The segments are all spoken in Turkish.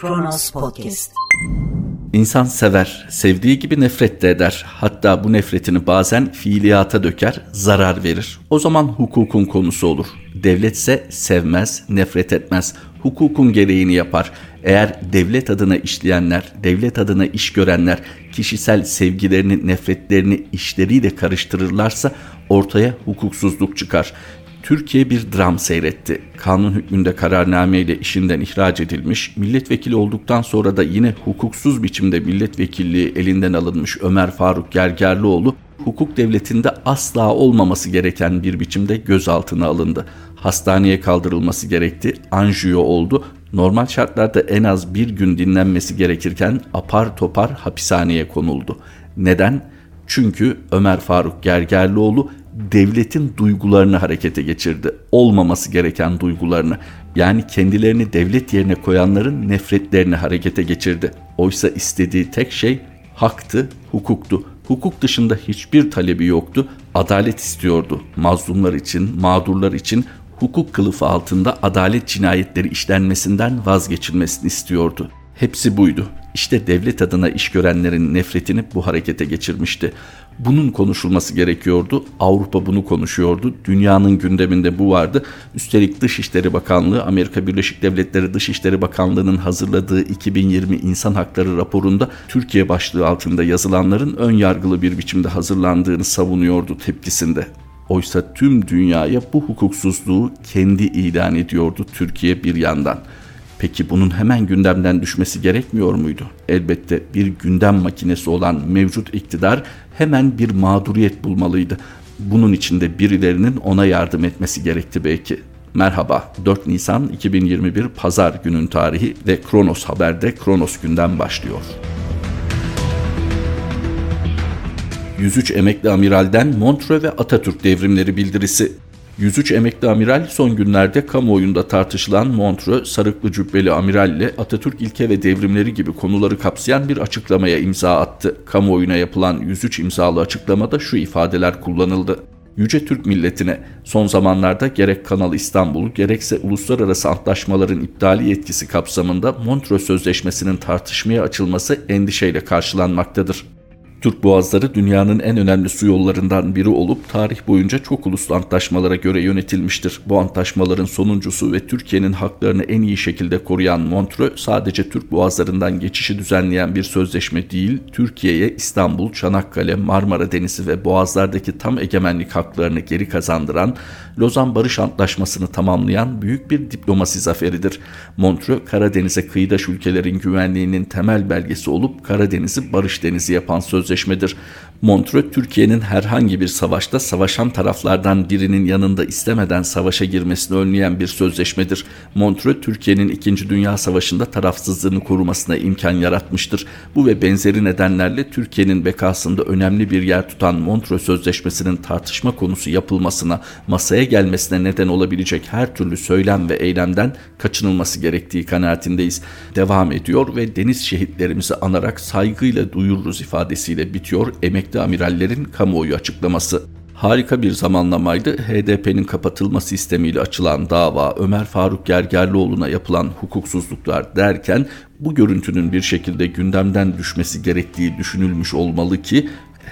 Kronos Podcast. İnsan sever, sevdiği gibi nefret de eder. Hatta bu nefretini bazen fiiliyata döker, zarar verir. O zaman hukukun konusu olur. Devletse sevmez, nefret etmez. Hukukun gereğini yapar. Eğer devlet adına işleyenler, devlet adına iş görenler kişisel sevgilerini, nefretlerini işleriyle karıştırırlarsa ortaya hukuksuzluk çıkar. Türkiye bir dram seyretti. Kanun hükmünde kararnameyle işinden ihraç edilmiş, milletvekili olduktan sonra da yine hukuksuz biçimde milletvekilliği elinden alınmış Ömer Faruk Gergerlioğlu, hukuk devletinde asla olmaması gereken bir biçimde gözaltına alındı. Hastaneye kaldırılması gerekti, anjiyo oldu. Normal şartlarda en az bir gün dinlenmesi gerekirken apar topar hapishaneye konuldu. Neden? Çünkü Ömer Faruk Gergerlioğlu devletin duygularını harekete geçirdi. Olmaması gereken duygularını. Yani kendilerini devlet yerine koyanların nefretlerini harekete geçirdi. Oysa istediği tek şey haktı, hukuktu. Hukuk dışında hiçbir talebi yoktu. Adalet istiyordu. Mazlumlar için, mağdurlar için hukuk kılıfı altında adalet cinayetleri işlenmesinden vazgeçilmesini istiyordu. Hepsi buydu. İşte devlet adına iş görenlerin nefretini bu harekete geçirmişti. Bunun konuşulması gerekiyordu. Avrupa bunu konuşuyordu. Dünyanın gündeminde bu vardı. Üstelik Dışişleri Bakanlığı, Amerika Birleşik Devletleri Dışişleri Bakanlığı'nın hazırladığı 2020 İnsan Hakları raporunda Türkiye başlığı altında yazılanların ön yargılı bir biçimde hazırlandığını savunuyordu tepkisinde. Oysa tüm dünyaya bu hukuksuzluğu kendi ilan ediyordu Türkiye bir yandan. Peki bunun hemen gündemden düşmesi gerekmiyor muydu? Elbette bir gündem makinesi olan mevcut iktidar hemen bir mağduriyet bulmalıydı. Bunun için de birilerinin ona yardım etmesi gerekti belki. Merhaba, 4 Nisan 2021 Pazar günün tarihi ve Kronos Haber'de Kronos günden başlıyor. 103 emekli amiralden Montreux ve Atatürk devrimleri bildirisi 103 emekli amiral son günlerde kamuoyunda tartışılan Montreux, sarıklı cübbeli amiral ile Atatürk ilke ve devrimleri gibi konuları kapsayan bir açıklamaya imza attı. Kamuoyuna yapılan 103 imzalı açıklamada şu ifadeler kullanıldı. Yüce Türk milletine son zamanlarda gerek Kanal İstanbul gerekse uluslararası antlaşmaların iptali yetkisi kapsamında Montreux Sözleşmesi'nin tartışmaya açılması endişeyle karşılanmaktadır. Türk boğazları dünyanın en önemli su yollarından biri olup tarih boyunca çok uluslu antlaşmalara göre yönetilmiştir. Bu antlaşmaların sonuncusu ve Türkiye'nin haklarını en iyi şekilde koruyan Montreux sadece Türk boğazlarından geçişi düzenleyen bir sözleşme değil, Türkiye'ye İstanbul, Çanakkale, Marmara Denizi ve boğazlardaki tam egemenlik haklarını geri kazandıran, Lozan Barış Antlaşması'nı tamamlayan büyük bir diplomasi zaferidir. Montreux, Karadeniz'e kıyıdaş ülkelerin güvenliğinin temel belgesi olup Karadeniz'i barış denizi yapan sözleşme sözleşmedir. Montreux, Türkiye'nin herhangi bir savaşta savaşan taraflardan birinin yanında istemeden savaşa girmesini önleyen bir sözleşmedir. Montreux, Türkiye'nin 2. Dünya Savaşı'nda tarafsızlığını korumasına imkan yaratmıştır. Bu ve benzeri nedenlerle Türkiye'nin bekasında önemli bir yer tutan Montreux Sözleşmesi'nin tartışma konusu yapılmasına, masaya gelmesine neden olabilecek her türlü söylem ve eylemden kaçınılması gerektiği kanaatindeyiz. Devam ediyor ve deniz şehitlerimizi anarak saygıyla duyururuz ifadesiyle ile bitiyor emekli amirallerin kamuoyu açıklaması. Harika bir zamanlamaydı. HDP'nin kapatılma sistemiyle açılan dava, Ömer Faruk Gergerlioğlu'na yapılan hukuksuzluklar derken bu görüntünün bir şekilde gündemden düşmesi gerektiği düşünülmüş olmalı ki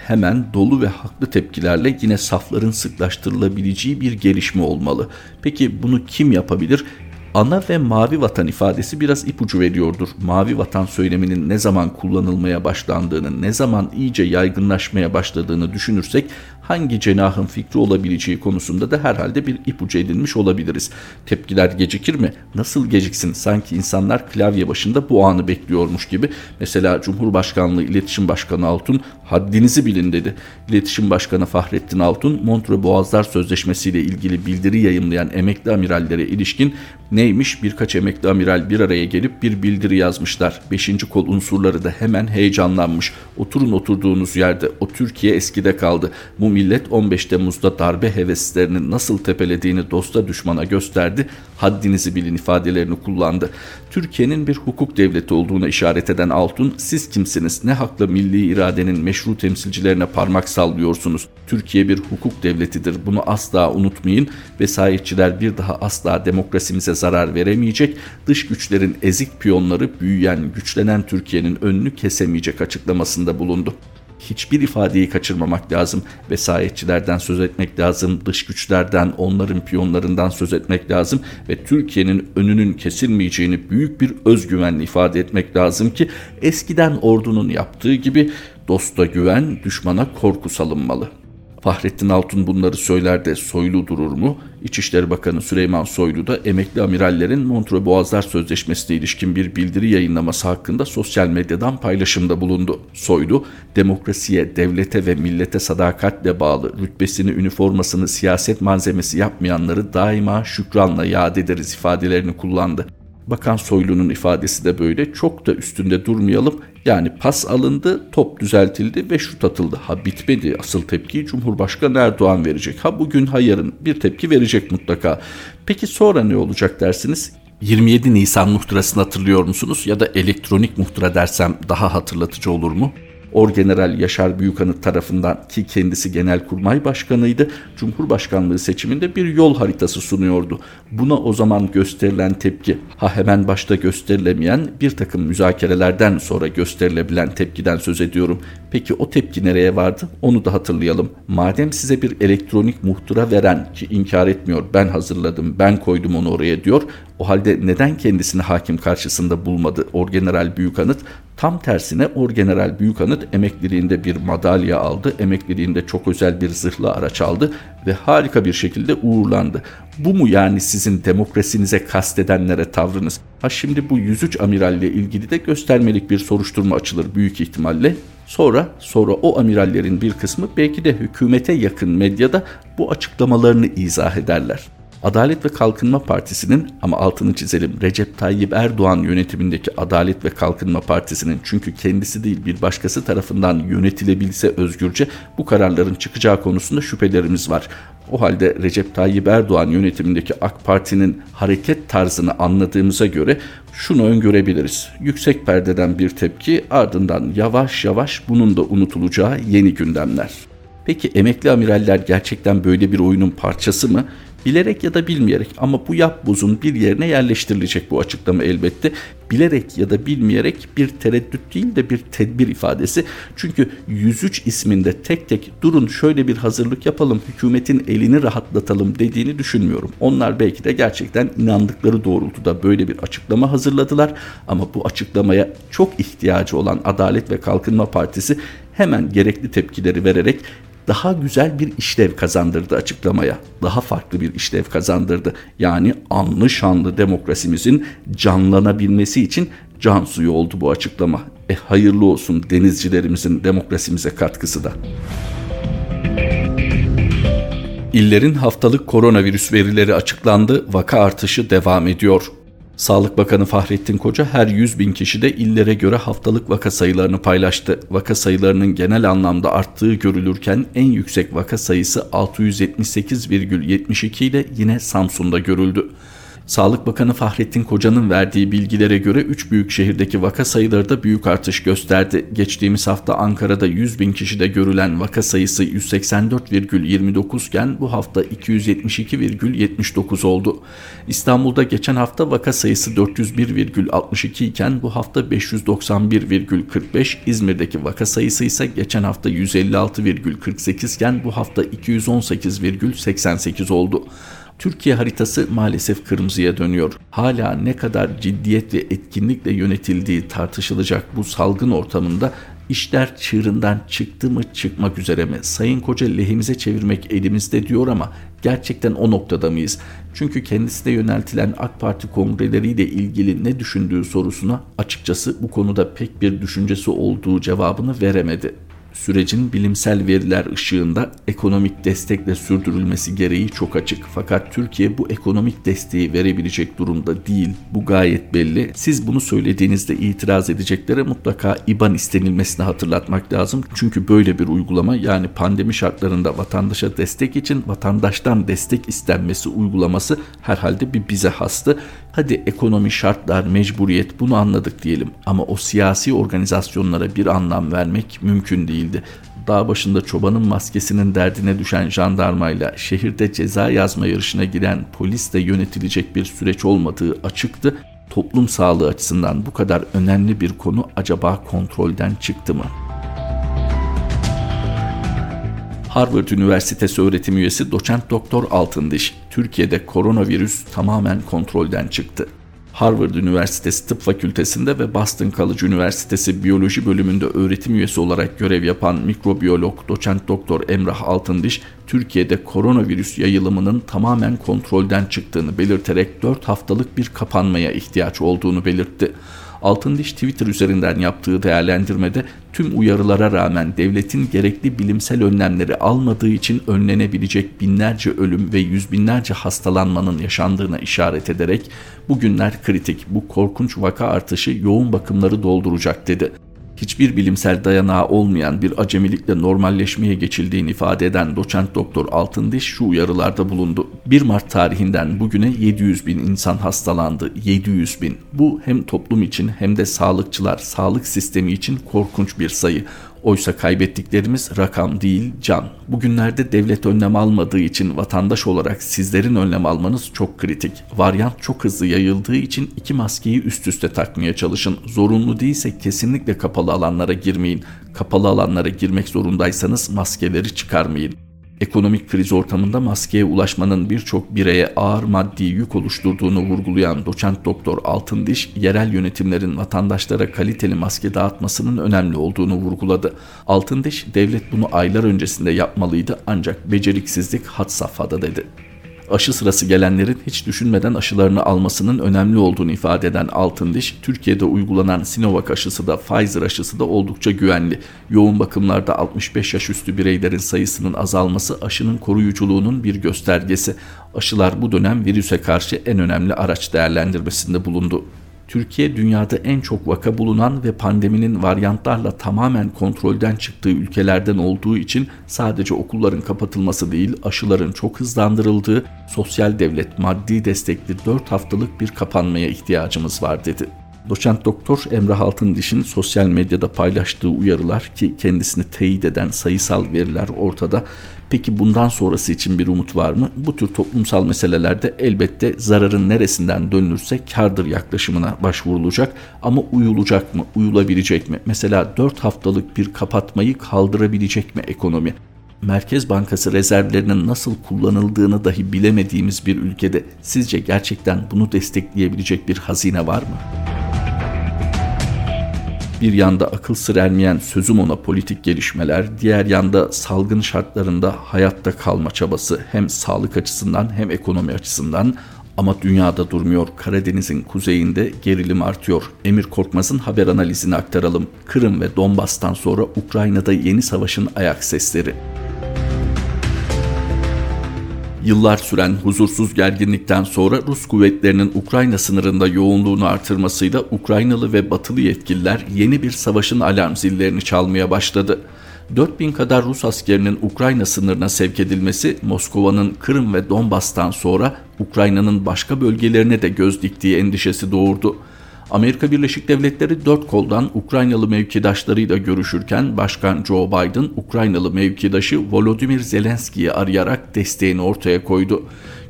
hemen dolu ve haklı tepkilerle yine safların sıklaştırılabileceği bir gelişme olmalı. Peki bunu kim yapabilir? Ana ve mavi vatan ifadesi biraz ipucu veriyordur. Mavi vatan söyleminin ne zaman kullanılmaya başlandığını, ne zaman iyice yaygınlaşmaya başladığını düşünürsek hangi cenahın fikri olabileceği konusunda da herhalde bir ipucu edilmiş olabiliriz. Tepkiler gecikir mi? Nasıl geciksin? Sanki insanlar klavye başında bu anı bekliyormuş gibi. Mesela Cumhurbaşkanlığı İletişim Başkanı Altun haddinizi bilin dedi. İletişim Başkanı Fahrettin Altun Montreux Boğazlar Sözleşmesi ile ilgili bildiri yayımlayan emekli amirallere ilişkin neymiş birkaç emekli amiral bir araya gelip bir bildiri yazmışlar. Beşinci kol unsurları da hemen heyecanlanmış. Oturun oturduğunuz yerde o Türkiye eskide kaldı. Bu millet 15 Temmuz'da darbe heveslerini nasıl tepelediğini dosta düşmana gösterdi. Haddinizi bilin ifadelerini kullandı. Türkiye'nin bir hukuk devleti olduğuna işaret eden Altun, siz kimsiniz? Ne hakla milli iradenin meşru temsilcilerine parmak sallıyorsunuz? Türkiye bir hukuk devletidir. Bunu asla unutmayın. Vesayetçiler bir daha asla demokrasimize zarar veremeyecek, dış güçlerin ezik piyonları büyüyen, güçlenen Türkiye'nin önünü kesemeyecek açıklamasında bulundu hiçbir ifadeyi kaçırmamak lazım. Vesayetçilerden söz etmek lazım, dış güçlerden, onların piyonlarından söz etmek lazım ve Türkiye'nin önünün kesilmeyeceğini büyük bir özgüvenle ifade etmek lazım ki eskiden ordunun yaptığı gibi dosta güven, düşmana korku salınmalı. Fahrettin Altun bunları söyler de Soylu durur mu? İçişleri Bakanı Süleyman Soylu da emekli amirallerin Montreux Boğazlar Sözleşmesi'ne ilişkin bir bildiri yayınlaması hakkında sosyal medyadan paylaşımda bulundu. Soylu, demokrasiye, devlete ve millete sadakatle bağlı rütbesini, üniformasını siyaset malzemesi yapmayanları daima şükranla yad ederiz ifadelerini kullandı. Bakan Soylu'nun ifadesi de böyle. Çok da üstünde durmayalım. Yani pas alındı, top düzeltildi ve şut atıldı. Ha bitmedi. Asıl tepkiyi Cumhurbaşkanı Erdoğan verecek. Ha bugün ha yarın bir tepki verecek mutlaka. Peki sonra ne olacak dersiniz? 27 Nisan muhtırasını hatırlıyor musunuz? Ya da elektronik muhtıra dersem daha hatırlatıcı olur mu? Orgeneral Yaşar Büyükanıt tarafından ki kendisi Genelkurmay Başkanıydı, Cumhurbaşkanlığı seçiminde bir yol haritası sunuyordu. Buna o zaman gösterilen tepki, ha hemen başta gösterilemeyen bir takım müzakerelerden sonra gösterilebilen tepkiden söz ediyorum. Peki o tepki nereye vardı? Onu da hatırlayalım. Madem size bir elektronik muhtıra veren ki inkar etmiyor ben hazırladım ben koydum onu oraya diyor. O halde neden kendisini hakim karşısında bulmadı Orgeneral Büyükanıt? Tam tersine Orgeneral Büyükanıt emekliliğinde bir madalya aldı. Emekliliğinde çok özel bir zırhlı araç aldı ve harika bir şekilde uğurlandı. Bu mu yani sizin demokrasinize kastedenlere tavrınız? Ha şimdi bu 103 amiralle ilgili de göstermelik bir soruşturma açılır büyük ihtimalle. Sonra sonra o amirallerin bir kısmı belki de hükümete yakın medyada bu açıklamalarını izah ederler. Adalet ve Kalkınma Partisi'nin ama altını çizelim Recep Tayyip Erdoğan yönetimindeki Adalet ve Kalkınma Partisi'nin çünkü kendisi değil bir başkası tarafından yönetilebilse özgürce bu kararların çıkacağı konusunda şüphelerimiz var. O halde Recep Tayyip Erdoğan yönetimindeki AK Parti'nin hareket tarzını anladığımıza göre şunu öngörebiliriz. Yüksek perdeden bir tepki ardından yavaş yavaş bunun da unutulacağı yeni gündemler. Peki emekli amiraller gerçekten böyle bir oyunun parçası mı? Bilerek ya da bilmeyerek ama bu yapbozun bir yerine yerleştirilecek bu açıklama elbette. Bilerek ya da bilmeyerek bir tereddüt değil de bir tedbir ifadesi. Çünkü 103 isminde tek tek durun şöyle bir hazırlık yapalım, hükümetin elini rahatlatalım dediğini düşünmüyorum. Onlar belki de gerçekten inandıkları doğrultuda böyle bir açıklama hazırladılar ama bu açıklamaya çok ihtiyacı olan Adalet ve Kalkınma Partisi hemen gerekli tepkileri vererek daha güzel bir işlev kazandırdı açıklamaya. Daha farklı bir işlev kazandırdı. Yani anlı şanlı demokrasimizin canlanabilmesi için can suyu oldu bu açıklama. E hayırlı olsun denizcilerimizin demokrasimize katkısı da. İllerin haftalık koronavirüs verileri açıklandı, vaka artışı devam ediyor. Sağlık Bakanı Fahrettin Koca her 100 bin kişide illere göre haftalık vaka sayılarını paylaştı. Vaka sayılarının genel anlamda arttığı görülürken en yüksek vaka sayısı 678,72 ile yine Samsun'da görüldü. Sağlık Bakanı Fahrettin Koca'nın verdiği bilgilere göre 3 büyük şehirdeki vaka sayıları da büyük artış gösterdi. Geçtiğimiz hafta Ankara'da 100 bin kişide görülen vaka sayısı 184,29 iken bu hafta 272,79 oldu. İstanbul'da geçen hafta vaka sayısı 401,62 iken bu hafta 591,45, İzmir'deki vaka sayısı ise geçen hafta 156,48 iken bu hafta 218,88 oldu. Türkiye haritası maalesef kırmızıya dönüyor. Hala ne kadar ciddiyet ve etkinlikle yönetildiği tartışılacak bu salgın ortamında işler çığırından çıktı mı çıkmak üzere mi? Sayın Koca lehimize çevirmek elimizde diyor ama gerçekten o noktada mıyız? Çünkü kendisine yöneltilen AK Parti kongreleriyle ilgili ne düşündüğü sorusuna açıkçası bu konuda pek bir düşüncesi olduğu cevabını veremedi sürecin bilimsel veriler ışığında ekonomik destekle sürdürülmesi gereği çok açık. Fakat Türkiye bu ekonomik desteği verebilecek durumda değil. Bu gayet belli. Siz bunu söylediğinizde itiraz edeceklere mutlaka IBAN istenilmesini hatırlatmak lazım. Çünkü böyle bir uygulama yani pandemi şartlarında vatandaşa destek için vatandaştan destek istenmesi uygulaması herhalde bir bize hastı. Hadi ekonomi, şartlar, mecburiyet bunu anladık diyelim ama o siyasi organizasyonlara bir anlam vermek mümkün değildi. dağ başında çobanın maskesinin derdine düşen jandarmayla şehirde ceza yazma yarışına giren polisle yönetilecek bir süreç olmadığı açıktı. Toplum sağlığı açısından bu kadar önemli bir konu acaba kontrolden çıktı mı? Harvard Üniversitesi öğretim üyesi doçent doktor Altındiş, Türkiye'de koronavirüs tamamen kontrolden çıktı. Harvard Üniversitesi Tıp Fakültesinde ve Boston College Üniversitesi Biyoloji bölümünde öğretim üyesi olarak görev yapan mikrobiyolog doçent doktor Emrah Altındiş, Türkiye'de koronavirüs yayılımının tamamen kontrolden çıktığını belirterek 4 haftalık bir kapanmaya ihtiyaç olduğunu belirtti. Altındiş Twitter üzerinden yaptığı değerlendirmede tüm uyarılara rağmen devletin gerekli bilimsel önlemleri almadığı için önlenebilecek binlerce ölüm ve yüz binlerce hastalanmanın yaşandığına işaret ederek bugünler kritik bu korkunç vaka artışı yoğun bakımları dolduracak dedi hiçbir bilimsel dayanağı olmayan bir acemilikle normalleşmeye geçildiğini ifade eden doçent doktor Altındiş şu uyarılarda bulundu. 1 Mart tarihinden bugüne 700 bin insan hastalandı. 700 bin. Bu hem toplum için hem de sağlıkçılar, sağlık sistemi için korkunç bir sayı. Oysa kaybettiklerimiz rakam değil can. Bugünlerde devlet önlem almadığı için vatandaş olarak sizlerin önlem almanız çok kritik. Varyant çok hızlı yayıldığı için iki maskeyi üst üste takmaya çalışın. Zorunlu değilse kesinlikle kapalı alanlara girmeyin. Kapalı alanlara girmek zorundaysanız maskeleri çıkarmayın. Ekonomik kriz ortamında maskeye ulaşmanın birçok bireye ağır maddi yük oluşturduğunu vurgulayan doçent doktor Altındiş, yerel yönetimlerin vatandaşlara kaliteli maske dağıtmasının önemli olduğunu vurguladı. Altındiş, devlet bunu aylar öncesinde yapmalıydı ancak beceriksizlik had safhada dedi aşı sırası gelenlerin hiç düşünmeden aşılarını almasının önemli olduğunu ifade eden Altındiş, Türkiye'de uygulanan Sinovac aşısı da Pfizer aşısı da oldukça güvenli. Yoğun bakımlarda 65 yaş üstü bireylerin sayısının azalması aşının koruyuculuğunun bir göstergesi. Aşılar bu dönem virüse karşı en önemli araç değerlendirmesinde bulundu. Türkiye dünyada en çok vaka bulunan ve pandeminin varyantlarla tamamen kontrolden çıktığı ülkelerden olduğu için sadece okulların kapatılması değil aşıların çok hızlandırıldığı sosyal devlet maddi destekli 4 haftalık bir kapanmaya ihtiyacımız var dedi. Doçent Doktor Emrah Altındiş'in sosyal medyada paylaştığı uyarılar ki kendisini teyit eden sayısal veriler ortada. Peki bundan sonrası için bir umut var mı? Bu tür toplumsal meselelerde elbette zararın neresinden dönülürse kardır yaklaşımına başvurulacak ama uyulacak mı? Uyulabilecek mi? Mesela 4 haftalık bir kapatmayı kaldırabilecek mi ekonomi? Merkez Bankası rezervlerinin nasıl kullanıldığını dahi bilemediğimiz bir ülkede sizce gerçekten bunu destekleyebilecek bir hazine var mı? Bir yanda akıl sır ermeyen sözüm ona politik gelişmeler, diğer yanda salgın şartlarında hayatta kalma çabası hem sağlık açısından hem ekonomi açısından ama dünyada durmuyor. Karadeniz'in kuzeyinde gerilim artıyor. Emir Korkmaz'ın haber analizini aktaralım. Kırım ve Donbas'tan sonra Ukrayna'da yeni savaşın ayak sesleri. Yıllar süren huzursuz gerginlikten sonra Rus kuvvetlerinin Ukrayna sınırında yoğunluğunu artırmasıyla Ukraynalı ve batılı yetkililer yeni bir savaşın alarm zillerini çalmaya başladı. 4000 kadar Rus askerinin Ukrayna sınırına sevk edilmesi Moskova'nın Kırım ve Donbas'tan sonra Ukrayna'nın başka bölgelerine de göz diktiği endişesi doğurdu. Amerika Birleşik Devletleri dört koldan Ukraynalı mevkidaşlarıyla görüşürken Başkan Joe Biden Ukraynalı mevkidaşı Volodymyr Zelenski'yi arayarak desteğini ortaya koydu.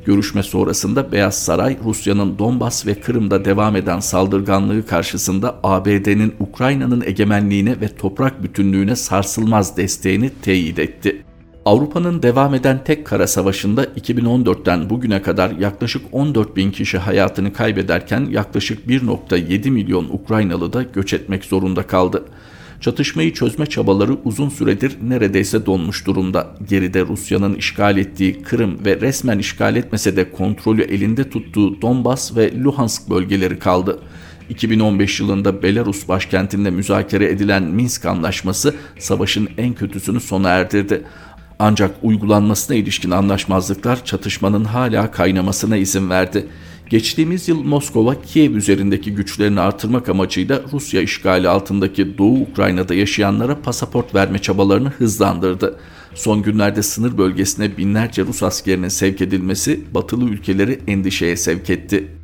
Görüşme sonrasında Beyaz Saray Rusya'nın Donbas ve Kırım'da devam eden saldırganlığı karşısında ABD'nin Ukrayna'nın egemenliğine ve toprak bütünlüğüne sarsılmaz desteğini teyit etti. Avrupa'nın devam eden tek kara savaşında 2014'ten bugüne kadar yaklaşık 14 bin kişi hayatını kaybederken yaklaşık 1.7 milyon Ukraynalı da göç etmek zorunda kaldı. Çatışmayı çözme çabaları uzun süredir neredeyse donmuş durumda. Geride Rusya'nın işgal ettiği Kırım ve resmen işgal etmese de kontrolü elinde tuttuğu Donbas ve Luhansk bölgeleri kaldı. 2015 yılında Belarus başkentinde müzakere edilen Minsk Anlaşması savaşın en kötüsünü sona erdirdi. Ancak uygulanmasına ilişkin anlaşmazlıklar çatışmanın hala kaynamasına izin verdi. Geçtiğimiz yıl Moskova, Kiev üzerindeki güçlerini artırmak amacıyla Rusya işgali altındaki Doğu Ukrayna'da yaşayanlara pasaport verme çabalarını hızlandırdı. Son günlerde sınır bölgesine binlerce Rus askerinin sevk edilmesi batılı ülkeleri endişeye sevk etti.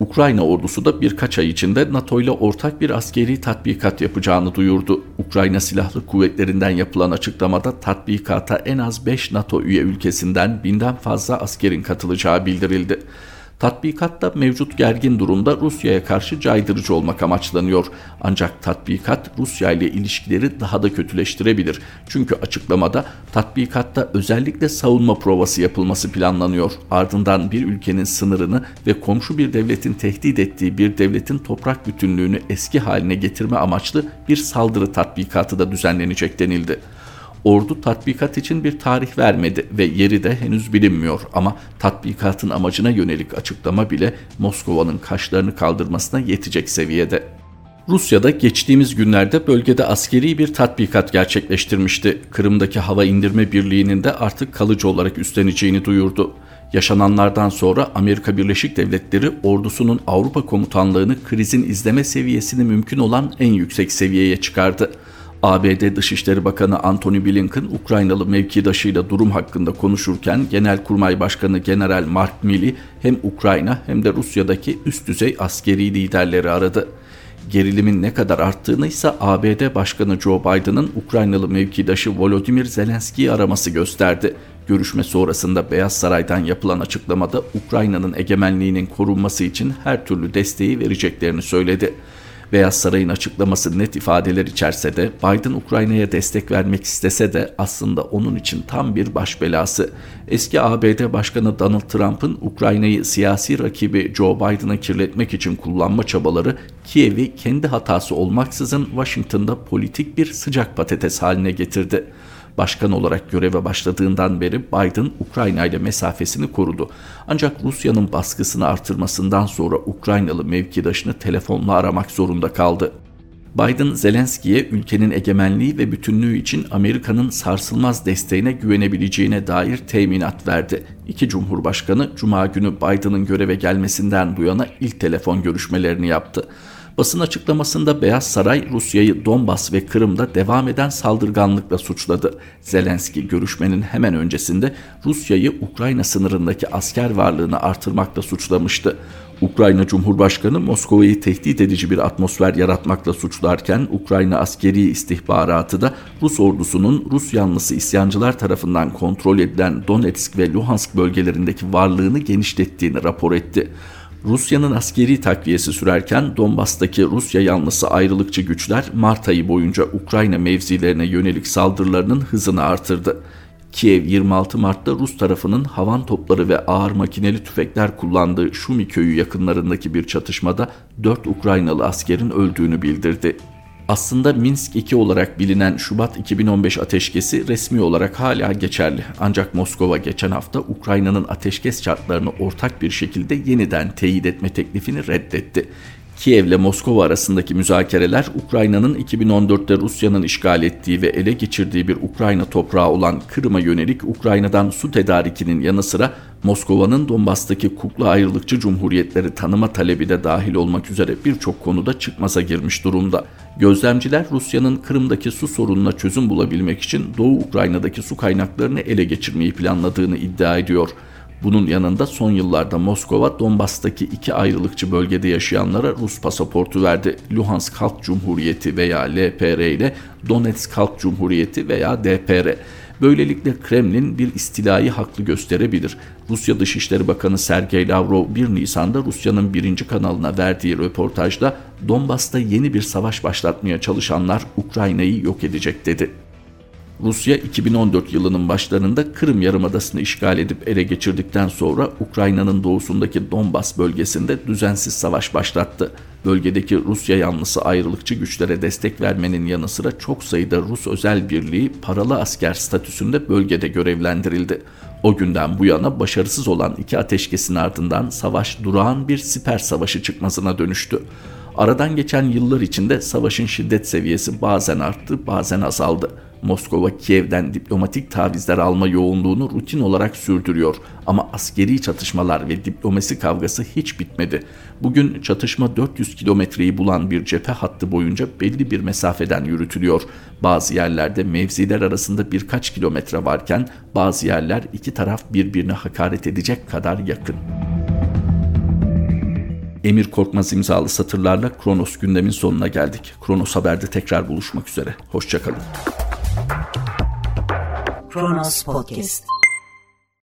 Ukrayna ordusu da birkaç ay içinde NATO ile ortak bir askeri tatbikat yapacağını duyurdu. Ukrayna Silahlı Kuvvetlerinden yapılan açıklamada tatbikata en az 5 NATO üye ülkesinden binden fazla askerin katılacağı bildirildi. Tatbikatta mevcut gergin durumda Rusya'ya karşı caydırıcı olmak amaçlanıyor. Ancak tatbikat Rusya ile ilişkileri daha da kötüleştirebilir. Çünkü açıklamada tatbikatta özellikle savunma provası yapılması planlanıyor. Ardından bir ülkenin sınırını ve komşu bir devletin tehdit ettiği bir devletin toprak bütünlüğünü eski haline getirme amaçlı bir saldırı tatbikatı da düzenlenecek denildi. Ordu tatbikat için bir tarih vermedi ve yeri de henüz bilinmiyor ama tatbikatın amacına yönelik açıklama bile Moskova'nın kaşlarını kaldırmasına yetecek seviyede. Rusya'da geçtiğimiz günlerde bölgede askeri bir tatbikat gerçekleştirmişti. Kırım'daki hava indirme birliğinin de artık kalıcı olarak üstleneceğini duyurdu. Yaşananlardan sonra Amerika Birleşik Devletleri ordusunun Avrupa komutanlığını krizin izleme seviyesini mümkün olan en yüksek seviyeye çıkardı. ABD Dışişleri Bakanı Antony Blinken Ukraynalı mevkidaşıyla durum hakkında konuşurken Genelkurmay Başkanı General Mark Milley hem Ukrayna hem de Rusya'daki üst düzey askeri liderleri aradı. Gerilimin ne kadar arttığını ise ABD Başkanı Joe Biden'ın Ukraynalı mevkidaşı Volodymyr Zelenski'yi araması gösterdi. Görüşme sonrasında Beyaz Saray'dan yapılan açıklamada Ukrayna'nın egemenliğinin korunması için her türlü desteği vereceklerini söyledi. Beyaz Saray'ın açıklaması net ifadeler içerse de Biden Ukrayna'ya destek vermek istese de aslında onun için tam bir baş belası. Eski ABD Başkanı Donald Trump'ın Ukrayna'yı siyasi rakibi Joe Biden'a kirletmek için kullanma çabaları Kiev'i kendi hatası olmaksızın Washington'da politik bir sıcak patates haline getirdi başkan olarak göreve başladığından beri Biden Ukrayna ile mesafesini korudu. Ancak Rusya'nın baskısını artırmasından sonra Ukraynalı mevkidaşını telefonla aramak zorunda kaldı. Biden Zelenski'ye ülkenin egemenliği ve bütünlüğü için Amerika'nın sarsılmaz desteğine güvenebileceğine dair teminat verdi. İki cumhurbaşkanı cuma günü Biden'ın göreve gelmesinden bu yana ilk telefon görüşmelerini yaptı. Basın açıklamasında Beyaz Saray Rusya'yı Donbas ve Kırım'da devam eden saldırganlıkla suçladı. Zelenski görüşmenin hemen öncesinde Rusya'yı Ukrayna sınırındaki asker varlığını artırmakla suçlamıştı. Ukrayna Cumhurbaşkanı Moskova'yı tehdit edici bir atmosfer yaratmakla suçlarken Ukrayna askeri istihbaratı da Rus ordusunun Rus yanlısı isyancılar tarafından kontrol edilen Donetsk ve Luhansk bölgelerindeki varlığını genişlettiğini rapor etti. Rusya'nın askeri takviyesi sürerken Donbas'taki Rusya yanlısı ayrılıkçı güçler Mart ayı boyunca Ukrayna mevzilerine yönelik saldırılarının hızını artırdı. Kiev 26 Mart'ta Rus tarafının havan topları ve ağır makineli tüfekler kullandığı Şumi köyü yakınlarındaki bir çatışmada 4 Ukraynalı askerin öldüğünü bildirdi. Aslında Minsk 2 olarak bilinen Şubat 2015 ateşkesi resmi olarak hala geçerli. Ancak Moskova geçen hafta Ukrayna'nın ateşkes şartlarını ortak bir şekilde yeniden teyit etme teklifini reddetti. Kiev ile Moskova arasındaki müzakereler Ukrayna'nın 2014'te Rusya'nın işgal ettiği ve ele geçirdiği bir Ukrayna toprağı olan Kırım'a yönelik Ukrayna'dan su tedarikinin yanı sıra Moskova'nın Donbas'taki kukla ayrılıkçı cumhuriyetleri tanıma talebi de dahil olmak üzere birçok konuda çıkmaza girmiş durumda. Gözlemciler Rusya'nın Kırım'daki su sorununa çözüm bulabilmek için Doğu Ukrayna'daki su kaynaklarını ele geçirmeyi planladığını iddia ediyor. Bunun yanında son yıllarda Moskova Donbas'taki iki ayrılıkçı bölgede yaşayanlara Rus pasaportu verdi. Luhansk Halk Cumhuriyeti veya LPR ile Donetsk Halk Cumhuriyeti veya DPR. Böylelikle Kremlin bir istilayı haklı gösterebilir. Rusya Dışişleri Bakanı Sergey Lavrov 1 Nisan'da Rusya'nın birinci kanalına verdiği röportajda Donbas'ta yeni bir savaş başlatmaya çalışanlar Ukrayna'yı yok edecek dedi. Rusya 2014 yılının başlarında Kırım Yarımadası'nı işgal edip ele geçirdikten sonra Ukrayna'nın doğusundaki Donbas bölgesinde düzensiz savaş başlattı. Bölgedeki Rusya yanlısı ayrılıkçı güçlere destek vermenin yanı sıra çok sayıda Rus özel birliği paralı asker statüsünde bölgede görevlendirildi. O günden bu yana başarısız olan iki ateşkesin ardından savaş durağan bir siper savaşı çıkmasına dönüştü. Aradan geçen yıllar içinde savaşın şiddet seviyesi bazen arttı, bazen azaldı. Moskova Kiev'den diplomatik tavizler alma yoğunluğunu rutin olarak sürdürüyor ama askeri çatışmalar ve diplomasi kavgası hiç bitmedi. Bugün çatışma 400 kilometreyi bulan bir cephe hattı boyunca belli bir mesafeden yürütülüyor. Bazı yerlerde mevziler arasında birkaç kilometre varken bazı yerler iki taraf birbirine hakaret edecek kadar yakın. Emir Korkmaz imzalı satırlarla Kronos gündemin sonuna geldik. Kronos Haber'de tekrar buluşmak üzere. Hoşçakalın. Kronos Podcast